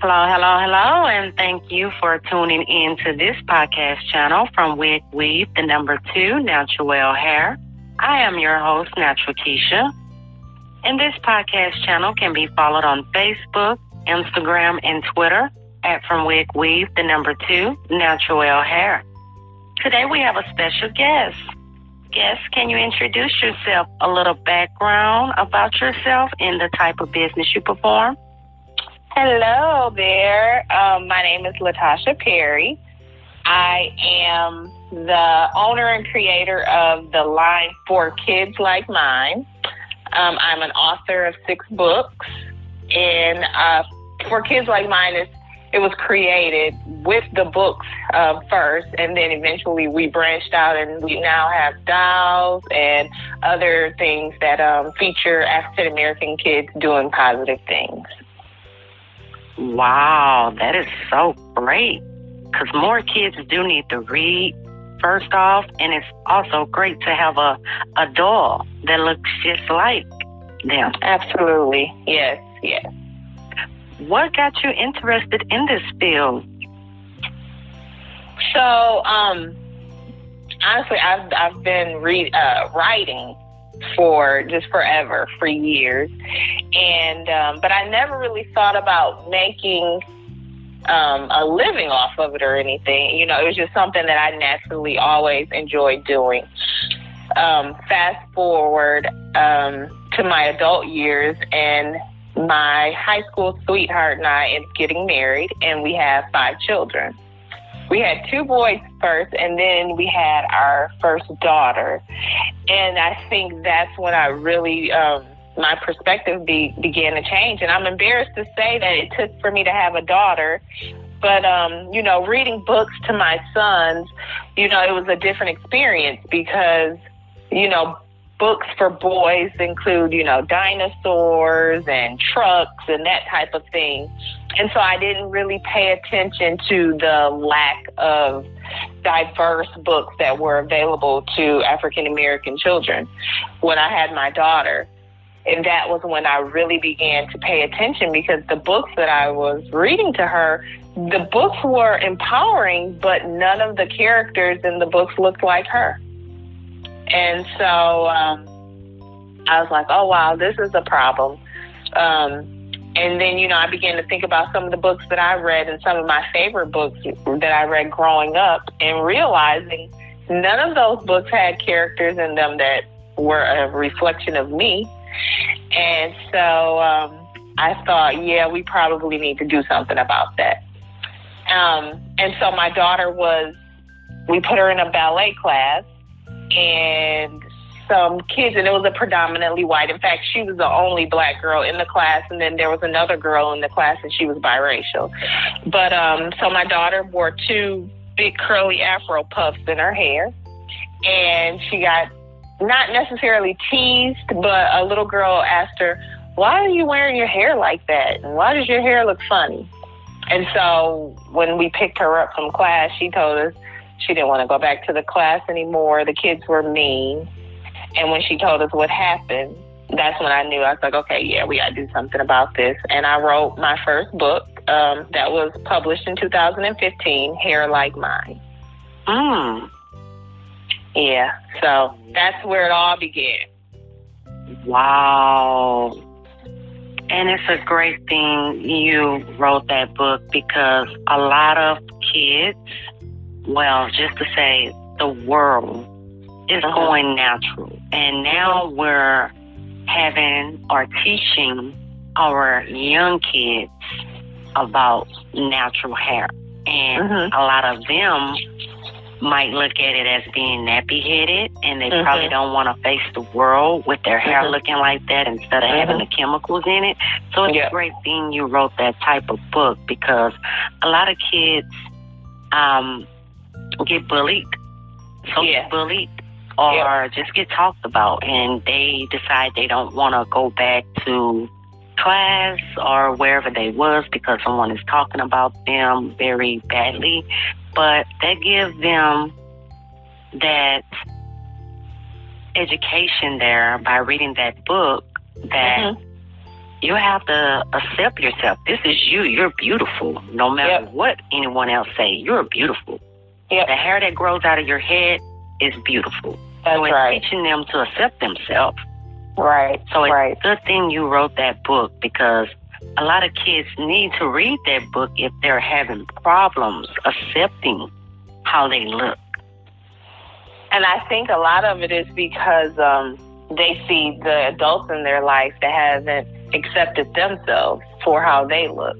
Hello, hello, hello, and thank you for tuning in to this podcast channel from Wig Weave, the number two, Natural Hair. I am your host, Natural Keisha. And this podcast channel can be followed on Facebook, Instagram, and Twitter at From Wig Weave, the number two, Natural Hair. Today we have a special guest. Guest, can you introduce yourself, a little background about yourself and the type of business you perform? Hello there. Um, my name is Latasha Perry. I am the owner and creator of the line for kids like mine. Um, I'm an author of six books, and uh, for kids like mine, it was created with the books uh, first, and then eventually we branched out, and we now have dolls and other things that um, feature African American kids doing positive things. Wow, that is so great. Because more kids do need to read, first off, and it's also great to have a, a doll that looks just like them. Absolutely. Yes, yes. What got you interested in this field? So, um, honestly, I've I've been re- uh, writing for just forever, for years, and um, but I never really thought about making um, a living off of it or anything. You know, it was just something that I naturally always enjoyed doing. Um, fast forward um, to my adult years, and my high school sweetheart and I is getting married, and we have five children we had two boys first, and then we had our first daughter. And I think that's when I really, um, my perspective be, began to change. And I'm embarrassed to say that it took for me to have a daughter. But, um, you know, reading books to my sons, you know, it was a different experience because, you know, books for boys include, you know, dinosaurs and trucks and that type of thing. And so I didn't really pay attention to the lack of diverse books that were available to African American children when I had my daughter. And that was when I really began to pay attention because the books that I was reading to her, the books were empowering, but none of the characters in the books looked like her. And so um, I was like, oh, wow, this is a problem. Um, and then, you know, I began to think about some of the books that I read and some of my favorite books that I read growing up and realizing none of those books had characters in them that were a reflection of me. And so um, I thought, yeah, we probably need to do something about that. Um, and so my daughter was, we put her in a ballet class and some kids, and it was a predominantly white. In fact, she was the only black girl in the class, and then there was another girl in the class, and she was biracial. But um, so my daughter wore two big curly afro puffs in her hair, and she got not necessarily teased, but a little girl asked her, "Why are you wearing your hair like that? And why does your hair look funny?" And so when we picked her up from class, she told us she didn't want to go back to the class anymore. The kids were mean. And when she told us what happened, that's when I knew I was like, okay, yeah, we got to do something about this. And I wrote my first book um, that was published in 2015, Hair Like Mine. Mm. Yeah, so that's where it all began. Wow. And it's a great thing you wrote that book because a lot of kids, well, just to say the world is uh-huh. going natural. And now we're having or teaching our young kids about natural hair. And mm-hmm. a lot of them might look at it as being nappy headed and they mm-hmm. probably don't want to face the world with their hair mm-hmm. looking like that instead of having the chemicals in it. So it's a great thing you wrote that type of book because a lot of kids um, get bullied, so yeah. bullied or yep. just get talked about and they decide they don't want to go back to class or wherever they was because someone is talking about them very badly but that gives them that education there by reading that book that mm-hmm. you have to accept yourself. This is you. You're beautiful. No matter Yep. what anyone else say, you're beautiful. Yep. The hair that grows out of your head is beautiful. That's so it's right. teaching them to accept themselves. Right. So it's right. a good thing you wrote that book because a lot of kids need to read that book if they're having problems accepting how they look. And I think a lot of it is because um, they see the adults in their life that haven't accepted themselves for how they look.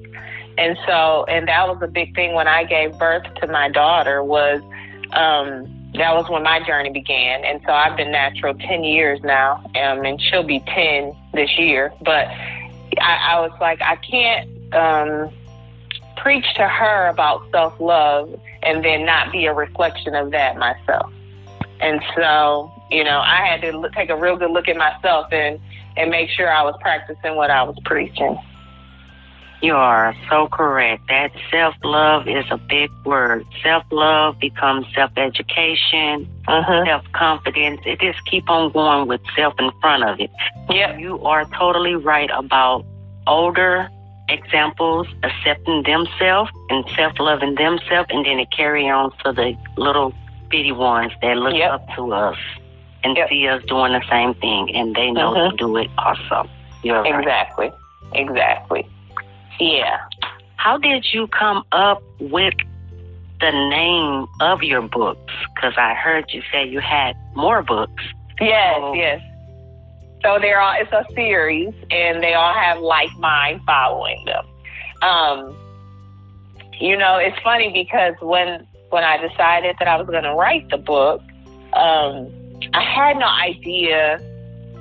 And so, and that was a big thing when I gave birth to my daughter was, um, that was when my journey began. And so I've been natural 10 years now, um, and she'll be 10 this year. But I, I was like, I can't, um, preach to her about self love and then not be a reflection of that myself. And so, you know, I had to look, take a real good look at myself and and make sure I was practicing what I was preaching. You are so correct. That self love is a big word. Self love becomes self education, Uh-huh. self confidence. It just keep on going with self in front of it. Yeah. You are totally right about older examples accepting themselves and self loving themselves, and then it carry on to the little bitty ones that look Yep. up to us and Yep. see us doing the same thing, and they know Mhm. to do it also. You're right. Exactly. Yeah. How did you come up with the name of your books? Because I heard you say you had more books. Yes, Oh. yes. So they're all it's a series and they all have like mind following them. Um you know, it's funny because when when I decided that I was going to write the book, um I had no idea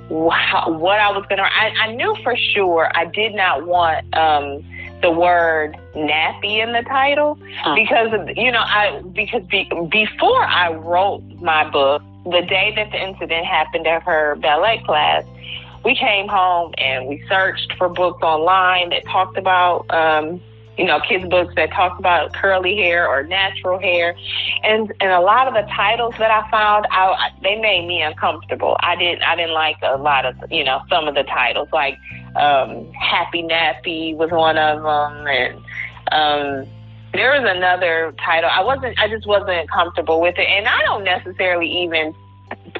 wh- what I was going to I, I knew for sure I did not want um the word nappy in the title Hmm. because you know I because be, before I wrote my book, the day that the incident happened at her ballet class, we came home and we searched for books online that talked about um, you know kids books that talk about curly hair or natural hair, and and a lot of the titles that I found, I they made me uncomfortable. I didn't I didn't like a lot of you know some of the titles like um, Happy Nappy was one of them, and um, there was another title. I wasn't. I just wasn't comfortable with it, and I don't necessarily even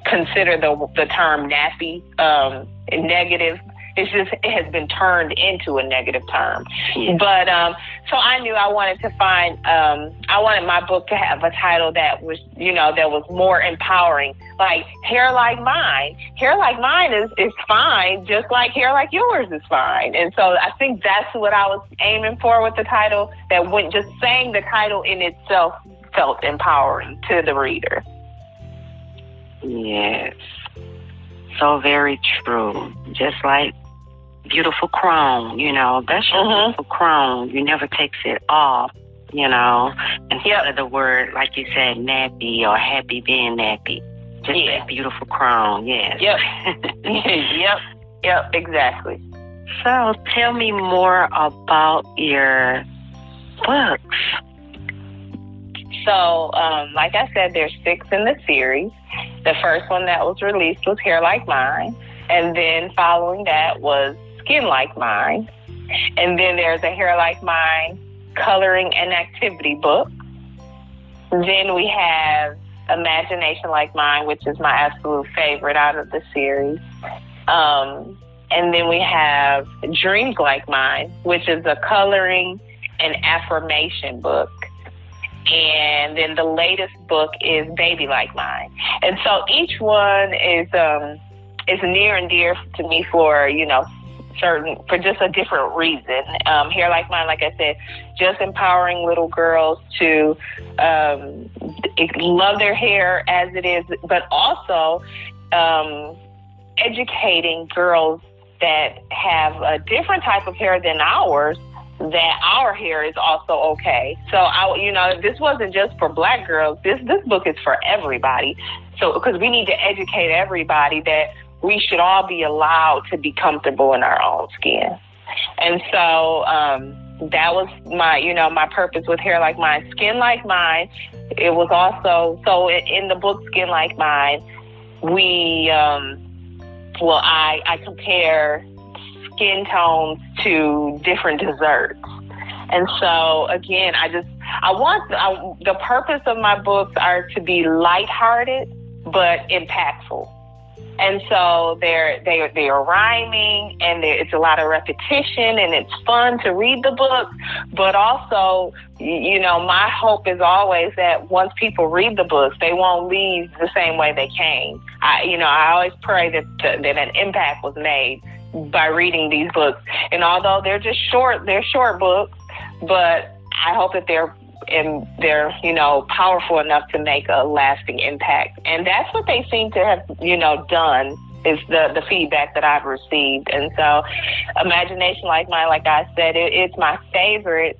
consider the the term nappy um, negative. It's just it has been turned into a negative term. Yeah. But um, so I knew I wanted to find. Um, I wanted my book to have a title that was, you know, that was more empowering. Like hair like mine. Hair like mine is is fine, just like hair like yours is fine. And so I think that's what I was aiming for with the title. That when just saying the title in itself felt empowering to the reader. Yes. So very true. Just like beautiful crown, you know, that's your Mhm. beautiful crown. You never takes it off, you know. Instead Yep. of the word, like you said, nappy or happy being nappy. Just Yeah. that beautiful crown, yes. Yep. yep. Yep. Exactly. so tell me more about your books. So, um, like I said, there's six in the series. The first one that was released was Hair Like Mine, and then following that was Skin Like Mine, and then there's a Hair Like Mine coloring and activity book. Then we have Imagination Like Mine, which is my absolute favorite out of the series. Um, and then we have Dreams Like Mine, which is a coloring and affirmation book and then the latest book is Baby Like Mine. And so each one is um is near and dear to me for, you know, certain for just a different reason. Um Hair Like Mine, like I said, just empowering little girls to um love their hair as it is, but also um educating girls that have a different type of hair than ours that our hair is also okay. So I, you know, this wasn't just for black girls. This this book is for everybody. So because we need to educate everybody that we should all be allowed to be comfortable in our own skin. And so um, that was my, you know, my purpose with hair like mine, skin like mine. It was also so in the book Skin Like Mine, we, um, well, I I compare skin tones to different desserts. And so again, I just I want I, the purpose of my books are to be lighthearted but impactful. And so they're they they are rhyming, and it's a lot of repetition, and it's fun to read the book. But also, you know, my hope is always that once people read the books, they won't leave the same way they came. I, you know, I always pray that that an impact was made by reading these books. And although they're just short, they're short books, but I hope that they're and they're you know powerful enough to make a lasting impact and that's what they seem to have you know done is the the feedback that I've received and so imagination like mine like I said it, it's my favorite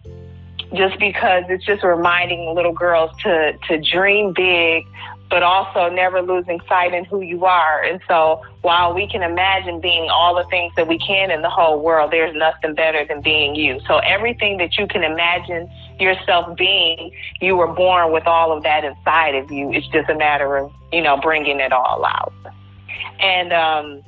just because it's just reminding little girls to to dream big but also never losing sight in who you are. And so while we can imagine being all the things that we can in the whole world, there's nothing better than being you. So everything that you can imagine yourself being, you were born with all of that inside of you. It's just a matter of, you know, bringing it all out. And, um,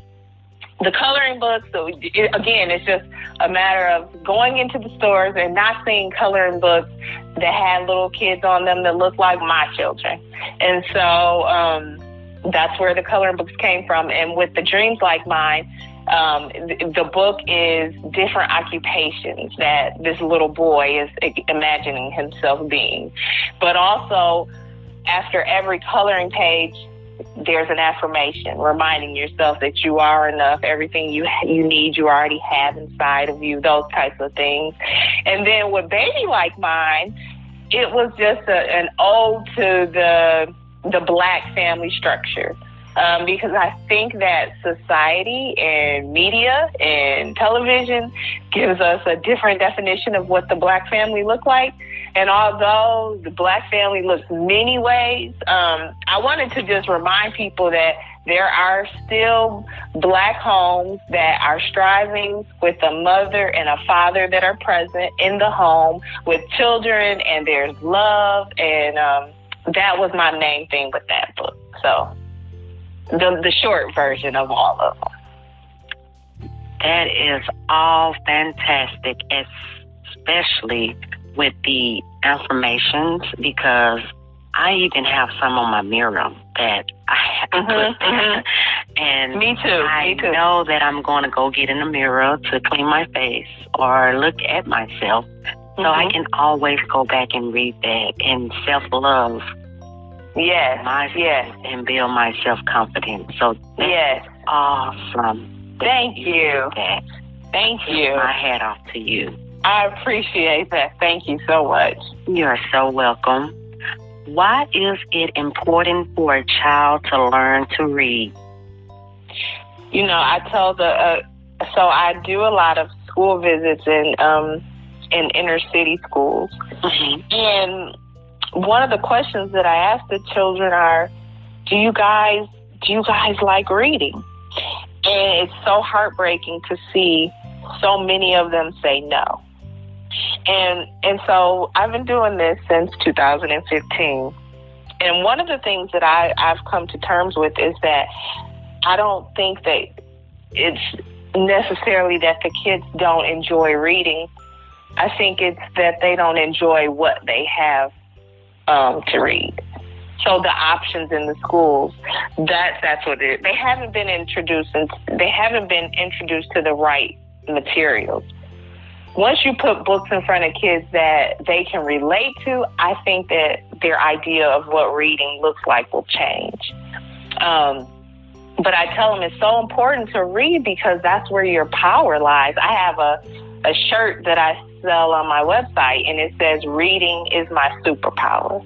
the coloring books, so it, again, it's just a matter of going into the stores and not seeing coloring books that had little kids on them that look like my children. And so um, that's where the coloring books came from. And with the dreams like mine, um, the, the book is different occupations that this little boy is imagining himself being. But also, after every coloring page, there's an affirmation reminding yourself that you are enough. Everything you you need you already have inside of you those types of things. And then with baby like mine it was just a, an ode to the the black family structure um, because I think that society and media and television gives us a different definition of what the black family look like. And although the black family looks many ways, um, I wanted to just remind people that there are still black homes that are striving with a mother and a father that are present in the home with children, and there's love. And um, that was my main thing with that book. So the the short version of all of them. That is all fantastic, especially with the affirmations because I even have some on my mirror that I have mm-hmm, put mm-hmm. And me too. I me too. know that I'm going to go get in the mirror to clean my face or look at myself. So mm-hmm. I can always go back and read that. And self love Yes. Myself yes. And build my self confidence. So yes. awesome. Thank you. That. Thank you. My hat off to you. I appreciate that. Thank you so much. You're so welcome. Why is it important for a child to learn to read? You know, I tell the uh, so I do a lot of school visits in um in inner city schools, mm-hmm. and one of the questions that I ask the children are, do you guys do you guys like reading? And it's so heartbreaking to see so many of them say no. And and so I've been doing this since 2015. And one of the things that I, I've come to terms with is that I don't think that it's necessarily that the kids don't enjoy reading. I think it's that they don't enjoy what they have um, to read. So the options in the schools, that that's what it. They haven't been introduced, and they haven't been introduced to the right materials. Once you put books in front of kids that they can relate to, I think that their idea of what reading looks like will change. Um, but I tell them it's so important to read because that's where your power lies. I have a a shirt that I sell on my website, and it says "Reading is my superpower,"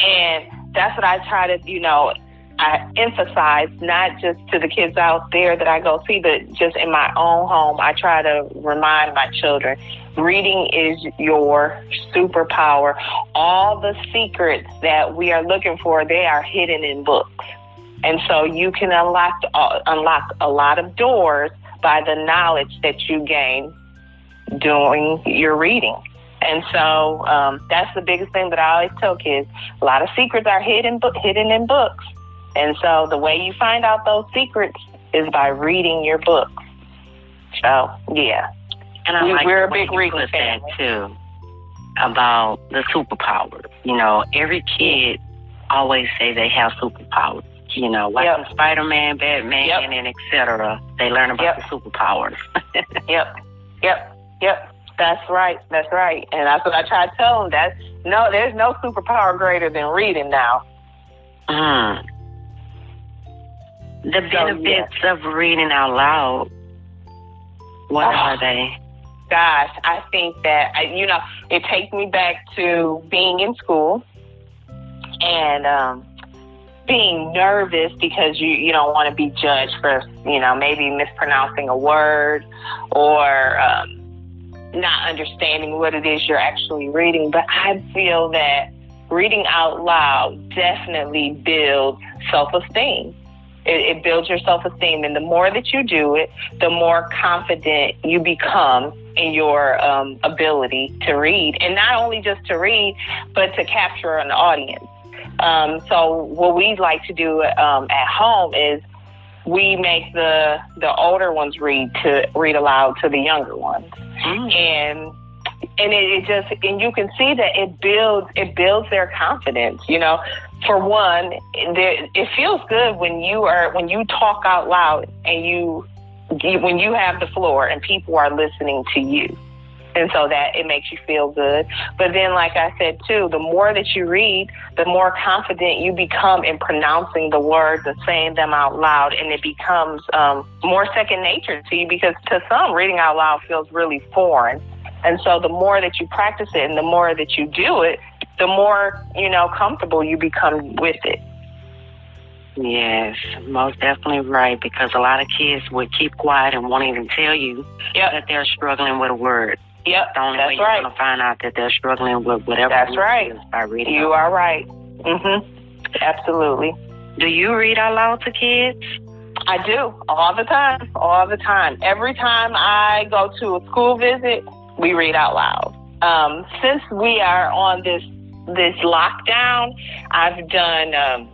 and that's what I try to, you know, I emphasize not just to the kids out there that I go see, but just in my own home. I try to remind my children reading is your superpower. All the secrets that we are looking for, they are hidden in books. And so you can unlock uh, unlock a lot of doors by the knowledge that you gain doing your reading. And so um, that's the biggest thing that I always tell kids. A lot of secrets are hidden hidden in books. And so the way you find out those secrets is by reading your books. So yeah, and I we, like we're a big you reading put that too about the superpowers. You know, every kid always say they have superpowers. You know, like Yep. Spider Man, Batman, Yep. and etc. They learn about Yep. the superpowers. Yep, yep, yep. That's right. That's right. And that's what I try to tell them. That no, there's no superpower greater than reading now. Mm. The benefits of reading out loud. What Oh. are they? Gosh, I think that I, you know it takes me back to being in school and um, being nervous because you you don't want to be judged for you know maybe mispronouncing a word or um, not understanding what it is you're actually reading. But I feel that reading out loud definitely builds self esteem. It, it builds your self esteem, and the more that you do it, the more confident you become in your um, ability to read, and not only just to read, but to capture an audience. Um, so, what we like to do um, at home is we make the the older ones read to read aloud to the younger ones. Mm. and and it, it just and you can see that it builds it builds their confidence you know. For one there, it feels good when you are when you talk out loud and you, you when you have the floor and people are listening to you and so that it makes you feel good but then like i said too the more that you read the more confident you become in pronouncing the words and saying them out loud and it becomes um, more second nature to you because to some reading out loud feels really foreign and so the more that you practice it and the more that you do it the more you know comfortable you become with it Yes, most definitely right. Because a lot of kids would keep quiet and won't even tell you yep that they're struggling with a word. Yep The only way that's you're right going to find out that they're struggling with whatever That's right. by reading. you are right mhm absolutely Do you read out loud to kids? I do all the time, all the time. Every time I go to a school visit, we read out loud. Um, since we are on this this lockdown, I've done um,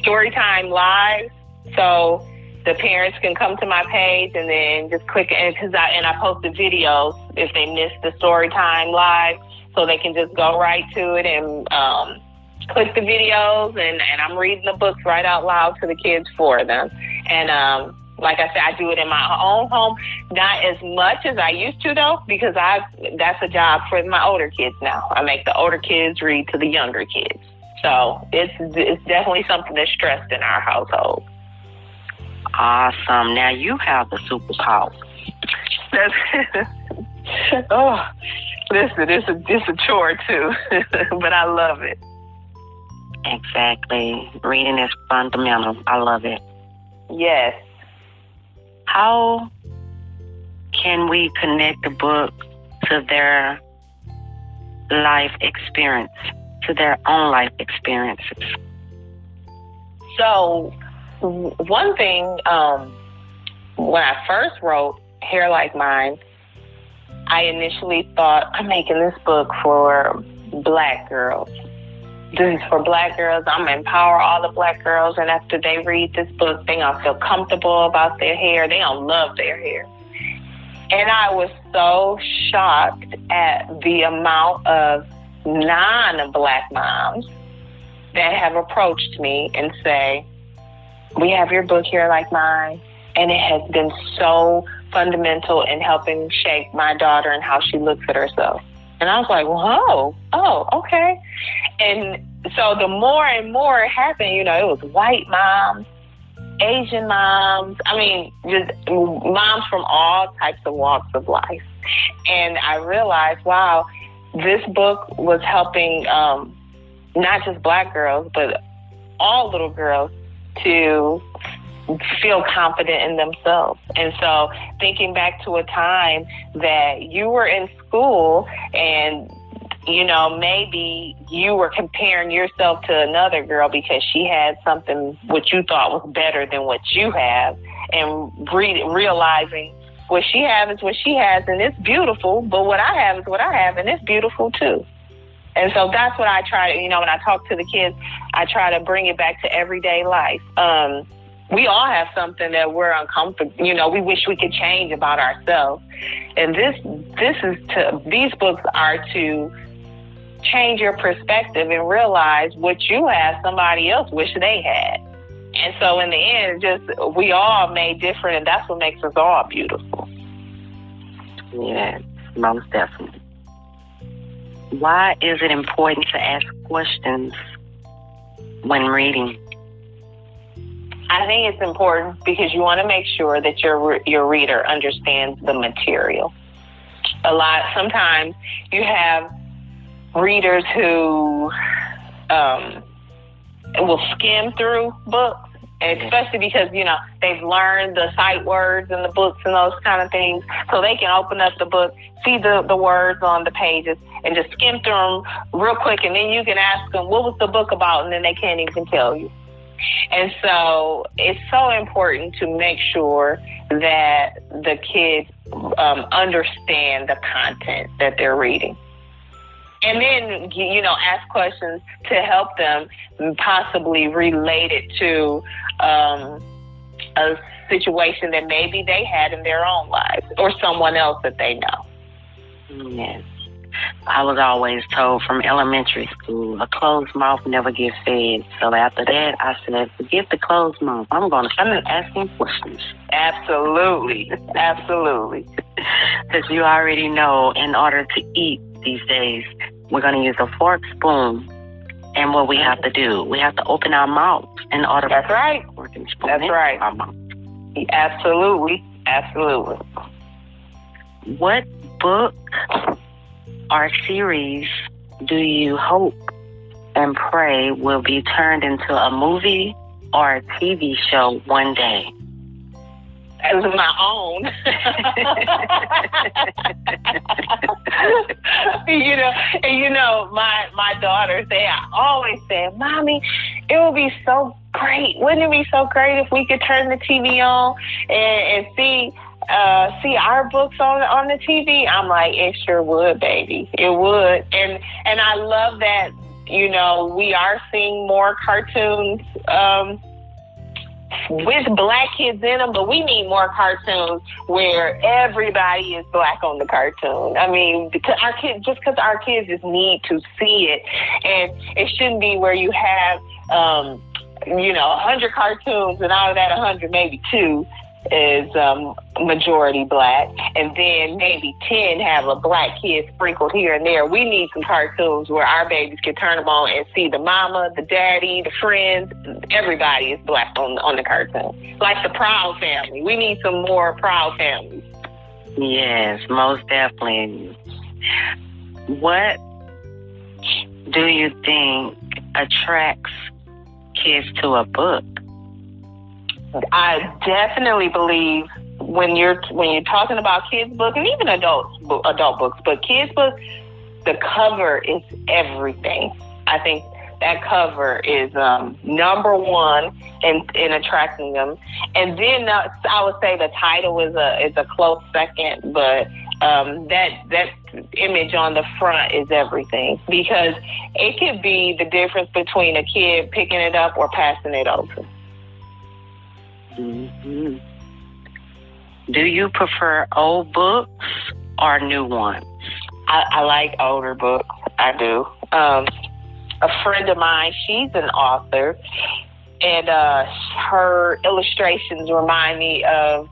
story time live, so the parents can come to my page and then just click and because I and I post the videos if they miss the story time live, so they can just go right to it and um, click the videos and, and I'm reading the books right out loud to the kids for them. And um, like I said, I do it in my own home, not as much as I used to though, because I that's a job for my older kids now. I make the older kids read to the younger kids. So it's it's definitely something that's stressed in our household. Awesome. Now you have the superpower. That's, oh, listen, this is this a chore too, but I love it. Exactly. Reading is fundamental. I love it. Yes. How can we connect the book to their life experience, to their own life experiences? So, one thing, um, when I first wrote Hair Like Mine, I initially thought, I'm making this book for black girls. This is for black girls. I'm to empower all the black girls. And after they read this book, they're going to feel comfortable about their hair. They're going to love their hair. And I was so shocked at the amount of non black moms that have approached me and say, We have your book here like mine. And it has been so fundamental in helping shape my daughter and how she looks at herself. And I was like, Whoa, oh, okay. And so the more and more it happened, you know, it was white moms, Asian moms, I mean, just moms from all types of walks of life. And I realized, wow, this book was helping um, not just black girls, but all little girls to feel confident in themselves. And so thinking back to a time that you were in school and you know, maybe you were comparing yourself to another girl because she had something what you thought was better than what you have, and re- realizing what she has is what she has, and it's beautiful, but what I have is what I have, and it's beautiful too. And so that's what I try to, you know, when I talk to the kids, I try to bring it back to everyday life. Um, we all have something that we're uncomfortable. You know, we wish we could change about ourselves. And this this is to these books are to change your perspective and realize what you have somebody else wish they had. And so in the end, just we all made different, and that's what makes us all beautiful. Yeah, most definitely. Why is it important to ask questions when reading? I think it's important because you want to make sure that your your reader understands the material. A lot sometimes you have readers who um, will skim through books especially because you know they've learned the sight words and the books and those kind of things. So they can open up the book see the, the words on the pages and just skim through them real quick and then you can ask them what was the book about? And then they can't even tell you. And so it's so important to make sure that the kids um, understand the content that they're reading and then you know ask questions to help them possibly relate it to um, a situation that maybe they had in their own lives or someone else that they know. Yes. I was always told from elementary school, a closed mouth never gets fed. So after that, I said, forget the closed mouth. I'm going to start asking questions. Absolutely. Absolutely. Because you already know, in order to eat these days, we're going to use a fork, spoon, and what we have to do, we have to open our mouth in order. That's right. That's right. Our mouth. Absolutely, absolutely. What book or series do you hope and pray will be turned into a movie or a TV show one day? As my own. you know, and you know, my my daughters, they always say, "Mommy, it would be so great. Wouldn't it be so great if we could turn the TV on and, and see?" Uh, see our books on on the TV. I'm like, it sure would, baby. It would, and and I love that. You know, we are seeing more cartoons um, with black kids in them, but we need more cartoons where everybody is black on the cartoon. I mean, because our kids, just because our kids just need to see it, and it shouldn't be where you have, um, you know, a hundred cartoons, and out of that, a hundred maybe two is um, majority black, and then maybe 10 have a black kid sprinkled here and there. We need some cartoons where our babies can turn them on and see the mama, the daddy, the friends. Everybody is black on, on the cartoon. Like the Proud Family. We need some more Proud Families. Yes, most definitely. What do you think attracts kids to a book? I definitely believe when you're when you're talking about kids books and even adult adult books, but kids books, the cover is everything. I think that cover is um, number one in in attracting them, and then uh, I would say the title is a is a close second, but um, that that image on the front is everything because it could be the difference between a kid picking it up or passing it over. Mm-hmm. Do you prefer old books or new ones? I, I like older books. I do. Um, a friend of mine, she's an author, and uh, her illustrations remind me of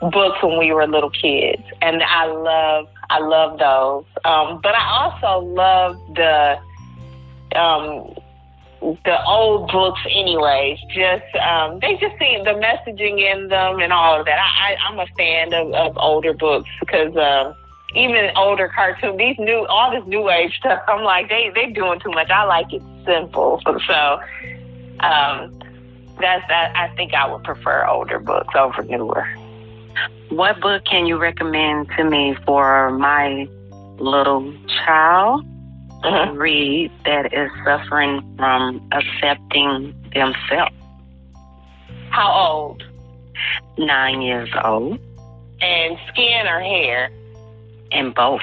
books when we were little kids, and I love I love those. Um, but I also love the um, the old books anyways. Just um they just seem the messaging in them and all of that. I, I i'm a fan of, of older books because um even older cartoon these new all this new age stuff i'm like they they doing too much. I like it simple. So um that's that i think i would prefer older books over newer. What book can you recommend to me for my little child uh-huh. read that is suffering from accepting themselves. How old? Nine years old. And skin or hair? And both.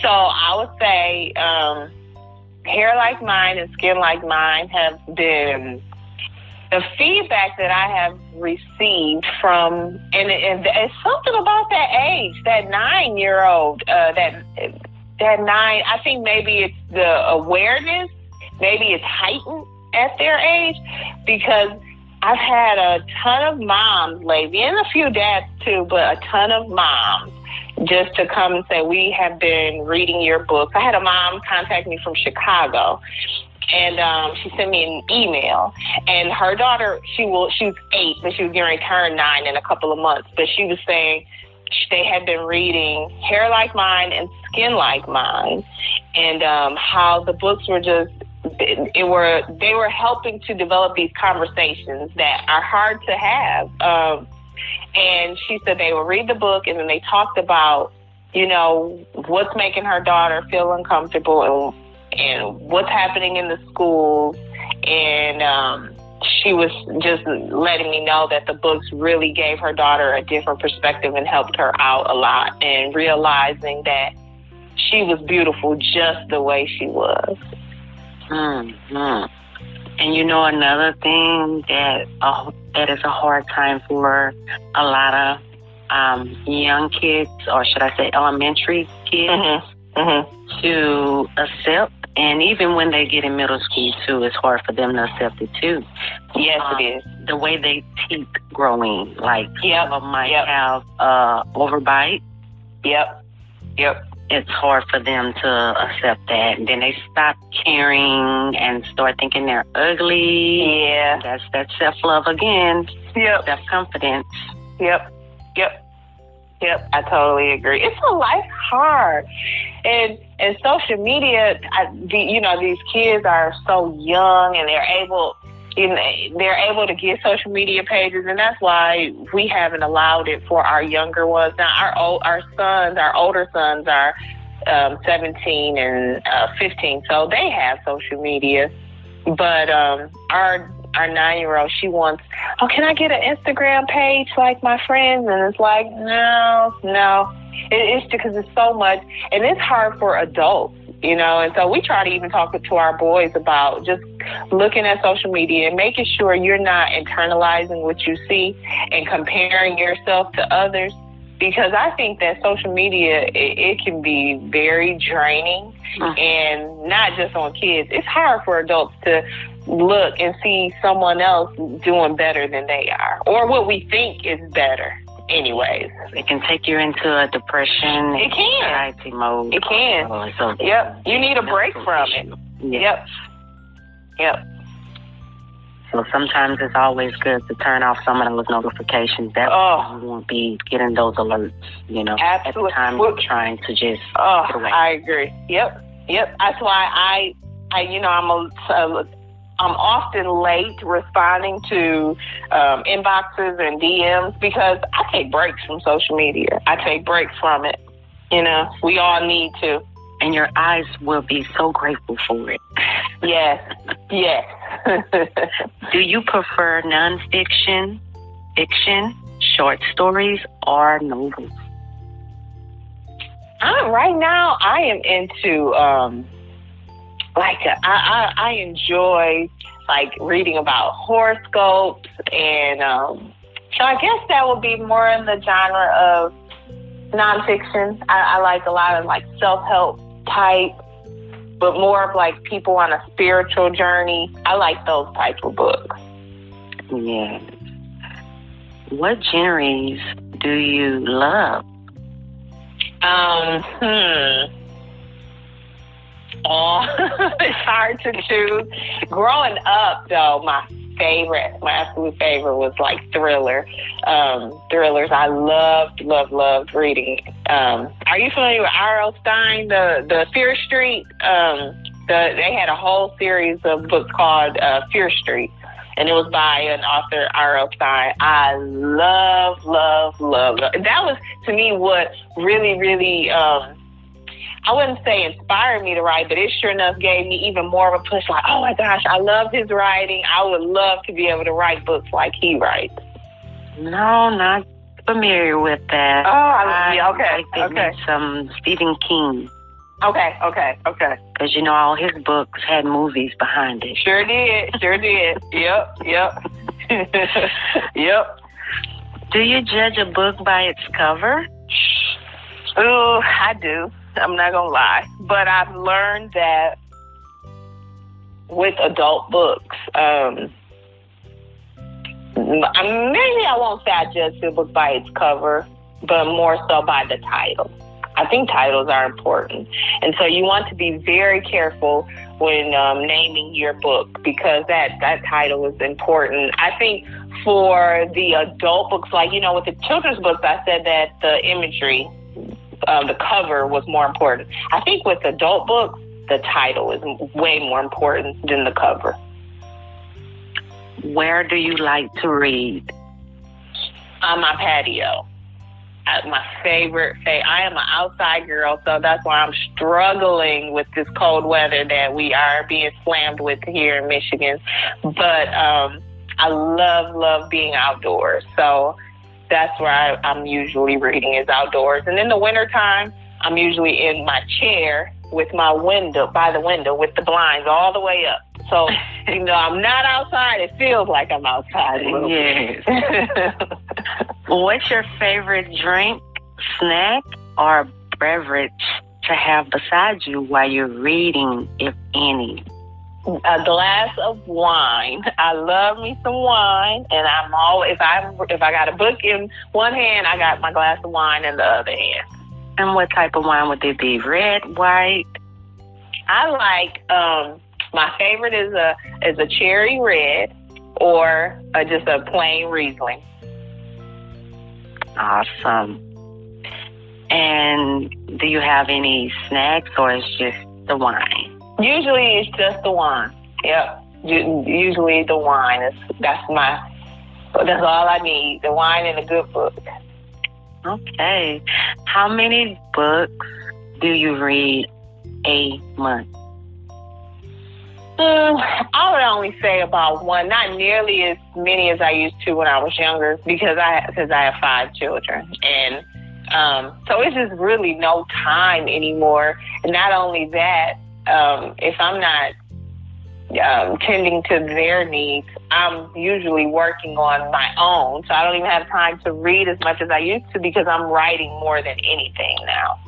So I would say um, hair like mine and skin like mine have been the feedback that I have received from, and, and it's something about that age, that nine year old, uh, that that nine. I think maybe it's the awareness, maybe it's heightened at their age, because I've had a ton of moms lately, and a few dads too, but a ton of moms just to come and say, We have been reading your books. I had a mom contact me from Chicago. And um, she sent me an email, and her daughter, she will, she was eight, but she was to turn nine in a couple of months. But she was saying they had been reading Hair Like Mine and Skin Like Mine, and um, how the books were just it were they were helping to develop these conversations that are hard to have. Um, and she said they would read the book and then they talked about, you know, what's making her daughter feel uncomfortable and and what's happening in the schools and um she was just letting me know that the books really gave her daughter a different perspective and helped her out a lot and realizing that she was beautiful just the way she was. Mm-hmm. And you know another thing that uh, that is a hard time for a lot of um, young kids, or should I say elementary kids, mm-hmm. Mm-hmm. to accept. And even when they get in middle school too, it's hard for them to accept it too. Yes, um, it is. The way they teeth growing, like yep. some might yep. have uh, overbite. Yep. Yep it's hard for them to accept that. And then they stop caring and start thinking they're ugly. Yeah. That's that self love again. Yep. Self confidence. Yep. Yep. Yep. I totally agree. It's a life hard. And and social media, I, the, you know, these kids are so young and they're able you know, they're able to get social media pages, and that's why we haven't allowed it for our younger ones. Now, our old, our sons, our older sons are um, 17 and uh, 15, so they have social media. But um, our our nine year old, she wants, oh, can I get an Instagram page like my friends? And it's like, no, no. It, it's because it's so much, and it's hard for adults you know and so we try to even talk to our boys about just looking at social media and making sure you're not internalizing what you see and comparing yourself to others because I think that social media it, it can be very draining mm-hmm. and not just on kids. It's hard for adults to look and see someone else doing better than they are or what we think is better anyways. It can take you into a depression. It can. Anxiety mode. It can. Oh, so yep. You need a break from issue. it. Yep. Yep. So sometimes it's always good to turn off some of those notifications. That oh. you won't be getting those alerts, you know, Absolutely. at the time you're trying to just oh. I agree. Yep. Yep. That's why I, I, you know, I'm a, a I'm often late responding to um, inboxes and DMs because I take breaks from social media. I take breaks from it. You know, we all need to. And your eyes will be so grateful for it. Yes, yes. Do you prefer nonfiction, fiction, short stories, or novels? I'm, right now, I am into um, like I, I, I enjoy like reading about horoscopes and um, so I guess that would be more in the genre of nonfiction. I, I like a lot of like self help type, but more of like people on a spiritual journey. I like those type of books. Yeah. What genres do you love? Um, hmm all. it's hard to choose. Growing up, though, my favorite, my absolute favorite was like thriller, um, thrillers. I loved, loved, loved reading. Um, are you familiar with R.L. Stine, the the Fear Street? Um, the they had a whole series of books called uh, Fear Street, and it was by an author R.L. Stine. I love, love, love, love. That was to me what really, really. Um, I wouldn't say inspired me to write, but it sure enough gave me even more of a push. Like, oh my gosh, I love his writing. I would love to be able to write books like he writes. No, not familiar with that. Oh, I, yeah, okay, I okay. Some Stephen King. Okay, okay, okay. Because you know all his books had movies behind it. Sure did, sure did. Yep, yep, yep. Do you judge a book by its cover? Oh, I do. I'm not gonna lie, but I've learned that with adult books, um, maybe I won't say I judge the book by its cover, but more so by the title. I think titles are important. And so you want to be very careful when um, naming your book because that, that title is important. I think for the adult books, like, you know, with the children's books, I said that the imagery, uh, the cover was more important. I think with adult books, the title is way more important than the cover. Where do you like to read? On my patio At my favorite say I am an outside girl, so that's why I'm struggling with this cold weather that we are being slammed with here in Michigan. But um, I love, love being outdoors. So that's where I, I'm usually reading is outdoors. And in the wintertime, I'm usually in my chair with my window by the window with the blinds all the way up. So, you know, I'm not outside. It feels like I'm outside. Yes. What's your favorite drink, snack, or beverage to have beside you while you're reading, if any? A glass of wine. I love me some wine, and I'm always if I if I got a book in one hand, I got my glass of wine in the other hand. And what type of wine would it be? Red, white? I like um my favorite is a is a cherry red or a, just a plain Riesling. Awesome. And do you have any snacks or is just the wine? Usually it's just the wine. Yep. Usually the wine is that's my that's all I need. The wine and a good book. Okay. How many books do you read a month? Mm, I would only say about one, not nearly as many as I used to when I was younger, because I because I have five children, and um, so it's just really no time anymore. And not only that, um, if I'm not um, tending to their needs, I'm usually working on my own, so I don't even have time to read as much as I used to because I'm writing more than anything now.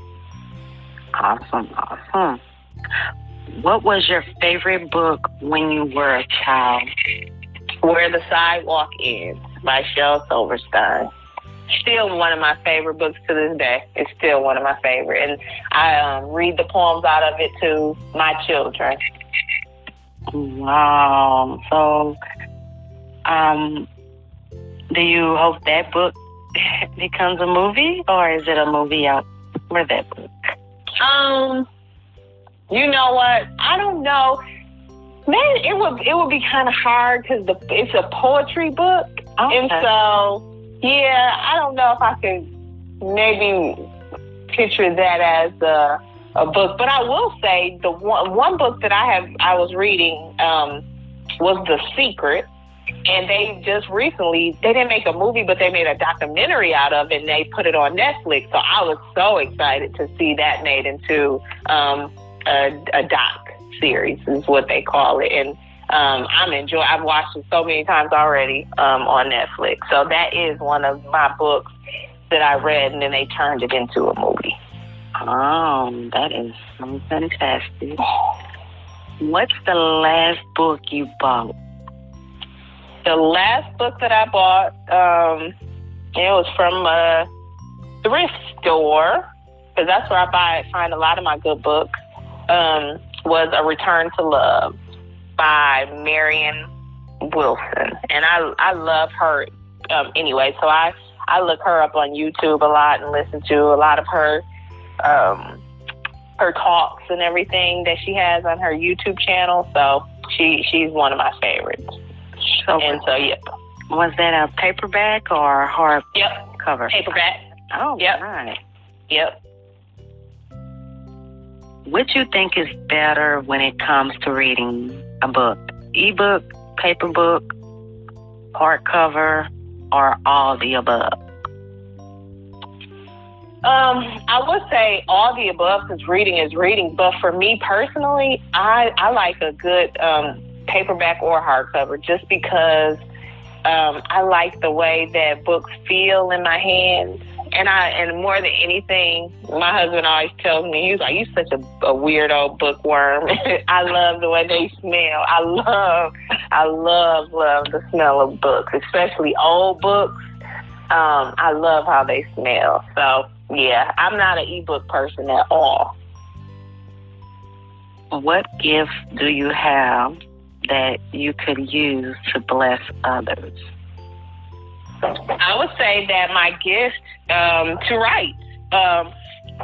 Awesome, awesome. What was your favorite book when you were a child? Where the Sidewalk Ends by Shel Silverstein. Still one of my favorite books to this day. It's still one of my favorite. And I um, read the poems out of it to my children. Wow. So, um, do you hope that book becomes a movie or is it a movie out for that book? Um, you know what? I don't know. Man, it would it would be kind of hard because the it's a poetry book, okay. and so yeah, I don't know if I could maybe picture that as a a book. But I will say the one one book that I have I was reading um, was The Secret, and they just recently they didn't make a movie, but they made a documentary out of it, and they put it on Netflix. So I was so excited to see that made into um, a, a doc series is what they call it, and um, I'm enjoying. I've watched it so many times already um, on Netflix. So that is one of my books that I read, and then they turned it into a movie. Oh, that is so fantastic. What's the last book you bought? The last book that I bought, um, it was from a thrift store because that's where I buy find a lot of my good books um, was A Return to Love by Marianne Williamson. And I, I love her um, anyway. So I, I look her up on YouTube a lot and listen to a lot of her um, her talks and everything that she has on her YouTube channel. So she she's one of my favorites. So, and so yep. Was that a paperback or hard yep. cover? Paperback. Oh, yep. Right. Yep. What you think is better when it comes to reading a book? Ebook, paper book, hardcover, or all the above? Um, I would say all the above because reading is reading. But for me personally, I I like a good um, paperback or hardcover just because um, I like the way that books feel in my hands. And I and more than anything, my husband always tells me he's like, "You're such a, a weirdo bookworm." I love the way they smell. I love, I love, love the smell of books, especially old books. Um, I love how they smell. So yeah, I'm not an ebook person at all. What gift do you have that you could use to bless others? I would say that my gift um, to write. Um,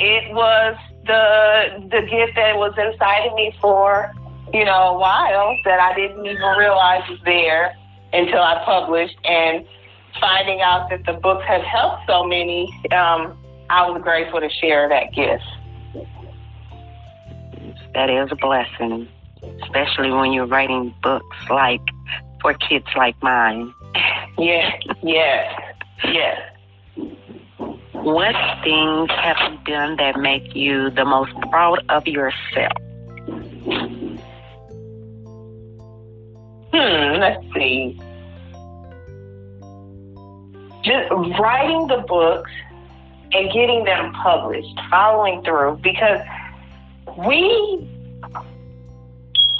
it was the the gift that was inside of me for you know a while that I didn't even realize was there until I published and finding out that the books have helped so many. Um, I was grateful to share that gift. That is a blessing, especially when you're writing books like for kids like mine. Yeah, yeah, yeah. What things have you done that make you the most proud of yourself? Hmm, let's see. Just writing the books and getting them published, following through, because we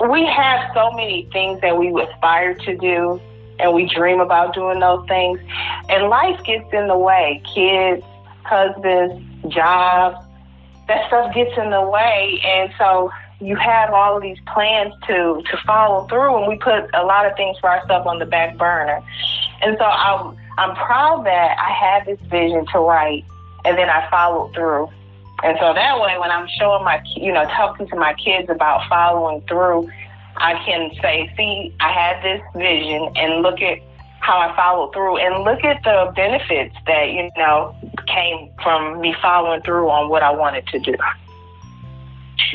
we have so many things that we aspire to do and we dream about doing those things. And life gets in the way. Kids husbands jobs that stuff gets in the way. And so you have all of these plans to to follow through and we put a lot of things for ourselves on the back burner. And so i'm i'm proud that i had this vision to write and then i followed through. And so that way, when I'm showing my, you know, talking to my kids about following through, I can say, see, I had this vision and look at how I followed through and look at the benefits that, you know, came from me following through on what I wanted to do.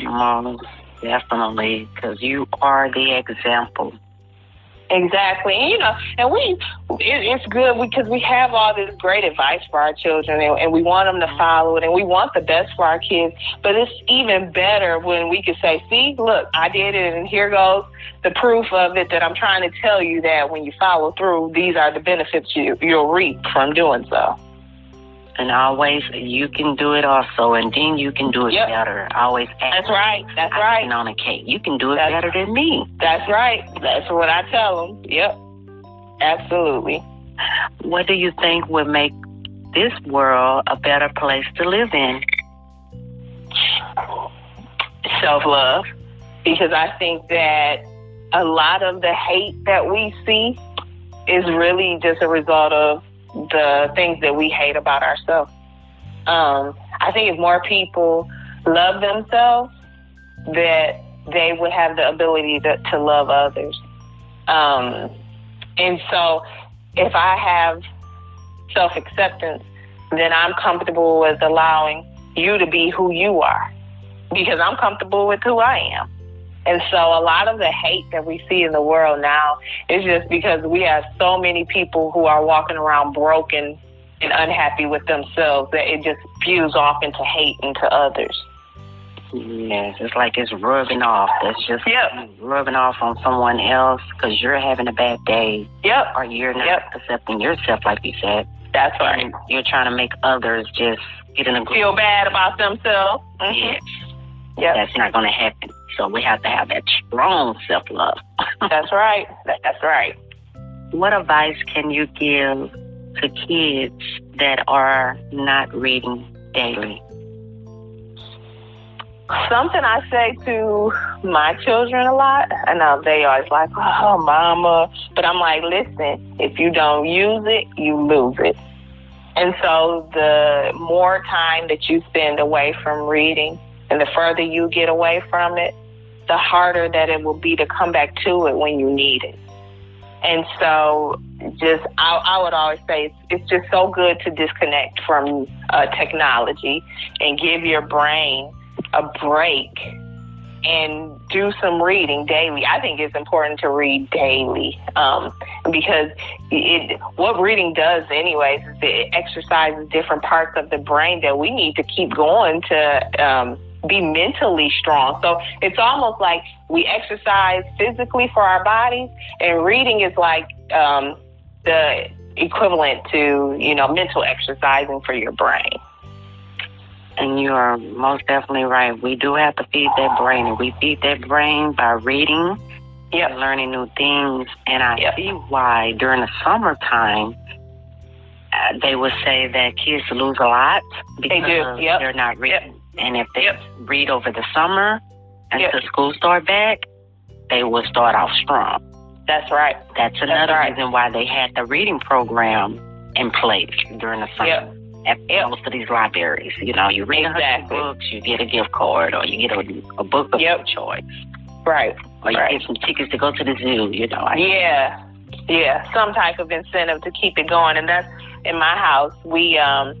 Um, definitely, because you are the example. Exactly, and, you know, and we it, it's good because we have all this great advice for our children, and, and we want them to mm-hmm. follow it, and we want the best for our kids. But it's even better when we can say, "See, look, I did it, and here goes the proof of it that I'm trying to tell you that when you follow through, these are the benefits you you'll reap from doing so." And always, you can do it also, and then you can do it Yep. better. Always ask. That's right. That's right. on a cake. You can do it That's- better than me. That's right. That's what I tell them. Yep. Absolutely. What do you think would make this world a better place to live in? Self love. Because I think that a lot of the hate that we see is really just a result of the things that we hate about ourselves. Um, I think if more people love themselves, that they would have the ability to, to love others. Um, and so if I have self acceptance, then I'm comfortable with allowing you to be who you are because I'm comfortable with who I am. And so a lot of the hate that we see in the world now is just because we have so many people who are walking around broken and unhappy with themselves that it just spews off into hate into others. Yes, it's like it's rubbing off. That's just Yep. rubbing off on someone else because you're having a bad day Yep, or you're not Yep. accepting yourself, like you said. that's right. And you're trying to make others just get in a group. Feel bad about themselves. Mhm. Yes, Yep, that's not going to happen. So we have to have that strong self love. that's right. That's right. what advice can you give to kids that are not reading daily? Something I say to my children a lot, I know uh, they always like, oh, mama. But I'm like, listen, if you don't use it, you lose it. And so the more time that you spend away from reading and the further you get away from it, the harder that it will be to come back to it when you need it. And so, just I, I would always say it's, it's just so good to disconnect from uh, technology and give your brain a break and do some reading daily. I think it's important to read daily. Um, because it what reading does anyways is it exercises different parts of the brain that we need to keep going to um, be mentally strong. So it's almost like we exercise physically for our bodies, and reading is like um, the equivalent to you know mental exercising for your brain. And you are most definitely right. We do have to feed that brain, and we feed that brain by reading yep. and learning new things. And I yep. see why during the summertime uh, they would say that kids lose a lot because they do. Yep. they're not reading. And if they read over the summer until school start back, they will start off strong. That's right. That's another That's right. reason why they had the reading program in place during the summer at yep. most of these libraries. You know, you read exactly. books, you get a gift card, or you get a, a book of yep. your choice. Right. Or you right. get some tickets to go to the zoo. You know. I yeah. Yeah. Some type of incentive to keep it going, and that's in my house. We um,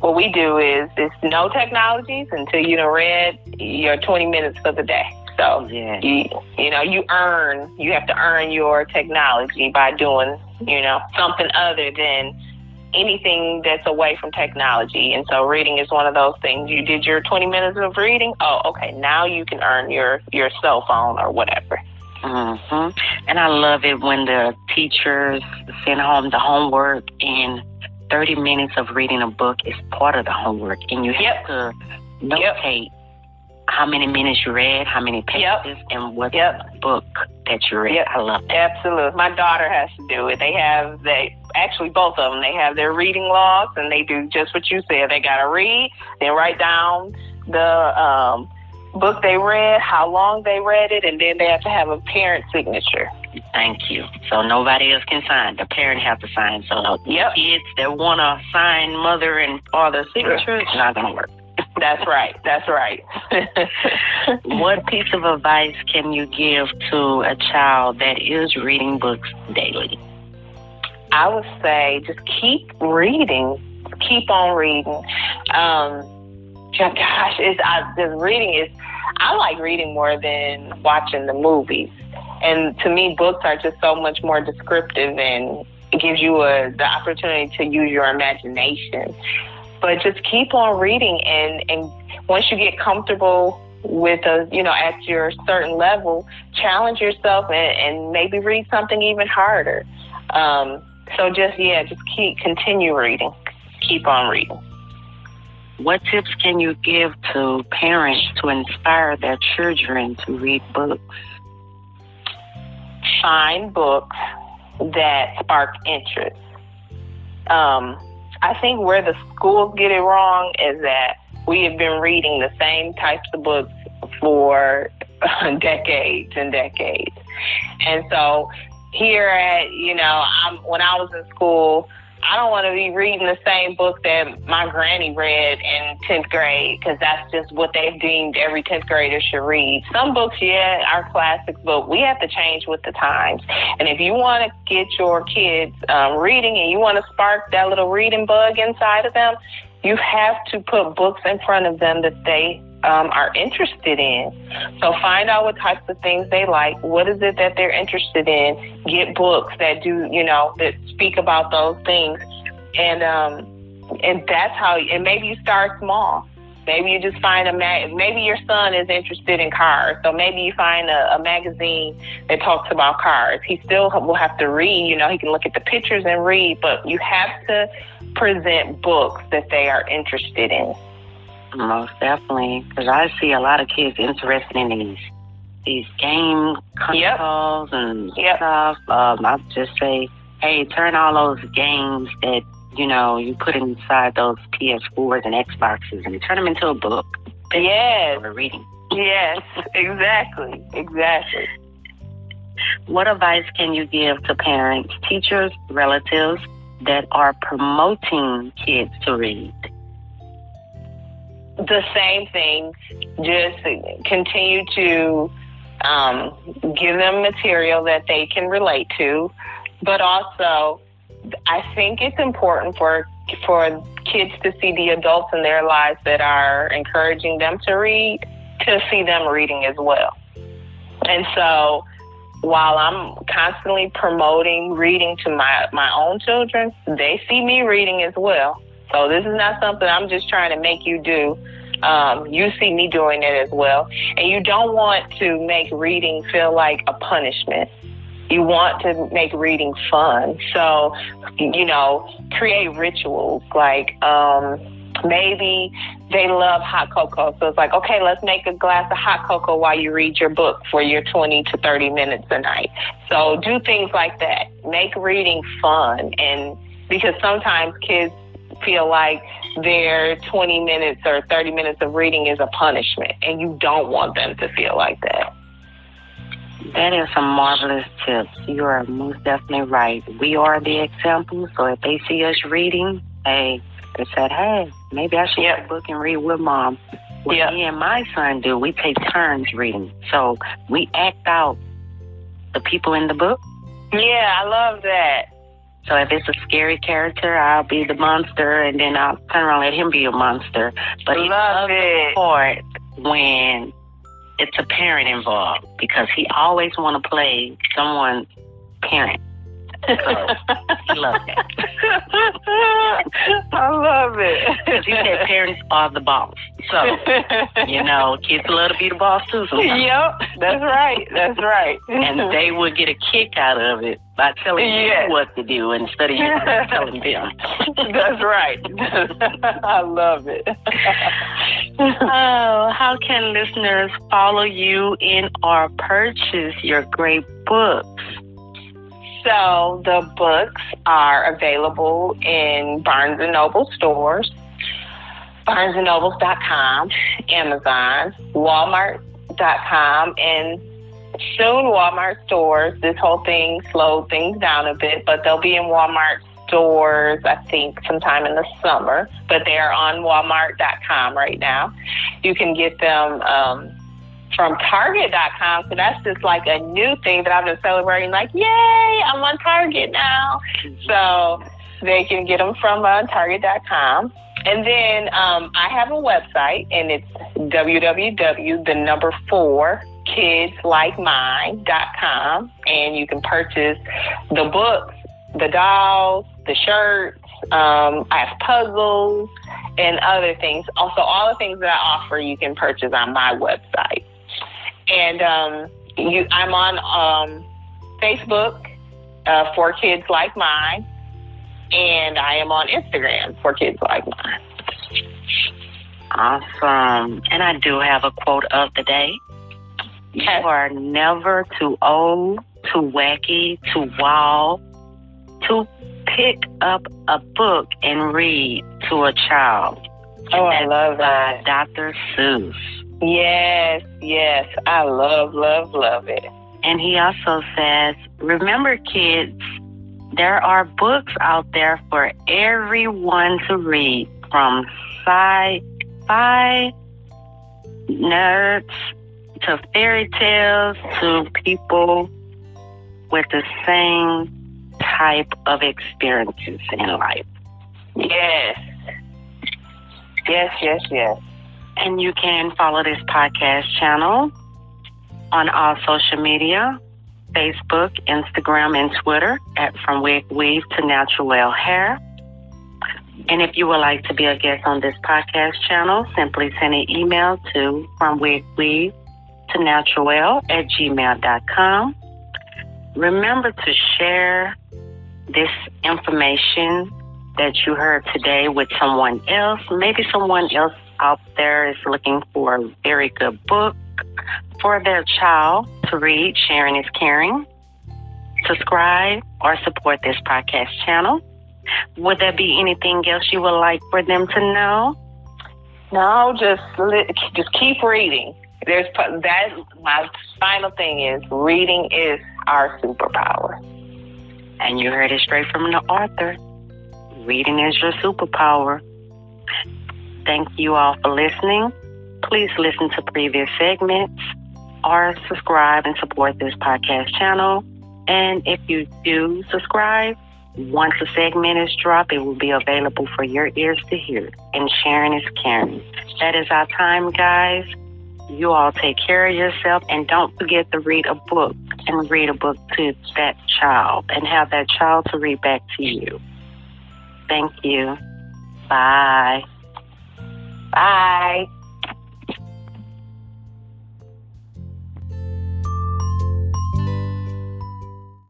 what we do is it's no technologies until you have read your 20 minutes for the day. So yeah. you you know you earn you have to earn your technology by doing you know something other than anything that's away from technology. And so reading is one of those things. You did your 20 minutes of reading. Oh, okay. Now you can earn your, your cell phone or whatever. Mm-hmm. And I love it when the teachers send home the homework and 30 minutes of reading a book is part of the homework. And you have yep. to notate yep how many minutes you read, how many pages, yep. and what book that you read. I love that. Absolutely. My daughter has to do it. They have they actually both of them. They have their reading logs, and they do just what you said. They got to read, then write down the um, book they read, how long they read it, and then they have to have a parent signature. Thank you. So nobody else can sign. The parent has to sign. So yep. kids that want to sign mother and father signature, not going to work. That's right. That's right. what piece of advice can you give to a child that is reading books daily? I would say just keep reading. Keep on reading. Um, gosh, it's I, just reading is. I like reading more than watching the movies, and to me, books are just so much more descriptive and it gives you a, the opportunity to use your imagination. But just keep on reading, and and once you get comfortable with a you know at your certain level, challenge yourself and, and maybe read something even harder. Um, so just yeah, just keep continue reading, keep on reading. What tips can you give to parents to inspire their children to read books? Find books that spark interest. Um, I think where the schools get it wrong is that we have been reading the same types of books for decades and decades. And so here at, you know, I'm, when I was in school, I don't want to be reading the same book that my granny read in 10th grade because that's just what they've deemed every 10th grader should read. Some books, yeah, are classics, but we have to change with the times. And if you want to get your kids um, reading and you want to spark that little reading bug inside of them, you have to put books in front of them that they um, are interested in. So find out what types of things they like. What is it that they're interested in? Get books that do, you know, that speak about those things, and um, and that's how. And maybe you start small. Maybe you just find a mag. Maybe your son is interested in cars, so maybe you find a, a magazine that talks about cars. He still will have to read. You know, he can look at the pictures and read, but you have to present books that they are interested in. Most definitely, because I see a lot of kids interested in these these game consoles yep. and yep. stuff. Um, I just say, hey, turn all those games that you know you put inside those PS4s and Xboxes and turn them into a book. Yes, for reading. Yes, exactly, exactly. What advice can you give to parents, teachers, relatives that are promoting kids to read? The same thing. Just continue to um, give them material that they can relate to, but also I think it's important for for kids to see the adults in their lives that are encouraging them to read to see them reading as well. And so while I'm constantly promoting reading to my, my own children, they see me reading as well. So this is not something I'm just trying to make you do. Um, you see me doing it as well. And you don't want to make reading feel like a punishment. You want to make reading fun. So, you know, create rituals like um, maybe they love hot cocoa. So it's like, okay, let's make a glass of hot cocoa while you read your book for your 20 to 30 minutes a night. So do things like that. Make reading fun. And because sometimes kids feel like their 20 minutes or 30 minutes of reading is a punishment, and you don't want them to feel like that. That is some marvelous tips. You are most definitely right. We are the example, so if they see us reading, hey, they said, hey, maybe I should yep. get a book and read with mom. What yep. me and my son do, we take turns reading. So we act out the people in the book. Yeah, I love that. So if it's a scary character, I'll be the monster, and then I'll turn around and let him be a monster. But he loves the part when it's a parent involved because he always want to play someone's parent. So he loves that. I love it. Because he said parents are the boss. So, you know, kids love to be the boss too sometimes. Yep, that's right. That's right. and they would get a kick out of it by telling yes. you what to do instead of you telling them. that's right. I love it. oh, how can listeners follow you in or purchase your great books? So the books are available in Barnes and Noble stores, BarnesandNobles.com, Amazon, Walmart.com, and soon Walmart stores. This whole thing slowed things down a bit, but they'll be in Walmart stores, I think, sometime in the summer. But they are on Walmart.com right now. You can get them. Um, from Target.com. So that's just like a new thing that I've been celebrating. Like, yay, I'm on Target now. So they can get them from uh, Target.com. And then um, I have a website, and it's www. the number four kids like kidslikemine.com, and you can purchase the books, the dolls, the shirts. Um, I have puzzles and other things. Also, all the things that I offer, you can purchase on my website. And um, you, I'm on um, Facebook uh, for kids like mine, and I am on Instagram for kids like mine. Awesome. And I do have a quote of the day. You are never too old, too wacky, too wild to pick up a book and read to a child. Oh, I love that. Dr. Seuss. Yes, yes. I love, love, love it. And he also says, remember, kids, there are books out there for everyone to read, from sci fi nerds to fairy tales to people with the same type of experiences in life. Yes. Yes, yes, yes. And you can follow this podcast channel on all social media Facebook, Instagram, and Twitter at From Wig Weave to Natural Well Hair. And if you would like to be a guest on this podcast channel, simply send an email to From Wig Weave to Natural Well at gmail.com. Remember to share this information that you heard today with someone else. Maybe someone else out there is looking for a very good book for their child to read, sharing is caring. Subscribe or support this podcast channel. Would there be anything else you would like for them to know? No, just just keep reading. There's that. My final thing is reading is our superpower. And you heard it straight from the author. Reading is your superpower. Thank you all for listening. Please listen to previous segments or subscribe and support this podcast channel. And if you do subscribe, once a segment is dropped, it will be available for your ears to hear. And sharing is caring. That is our time, guys. You all take care of yourself and don't forget to read a book and read a book to that child and have that child to read back to you. Thank you. Bye. Bye.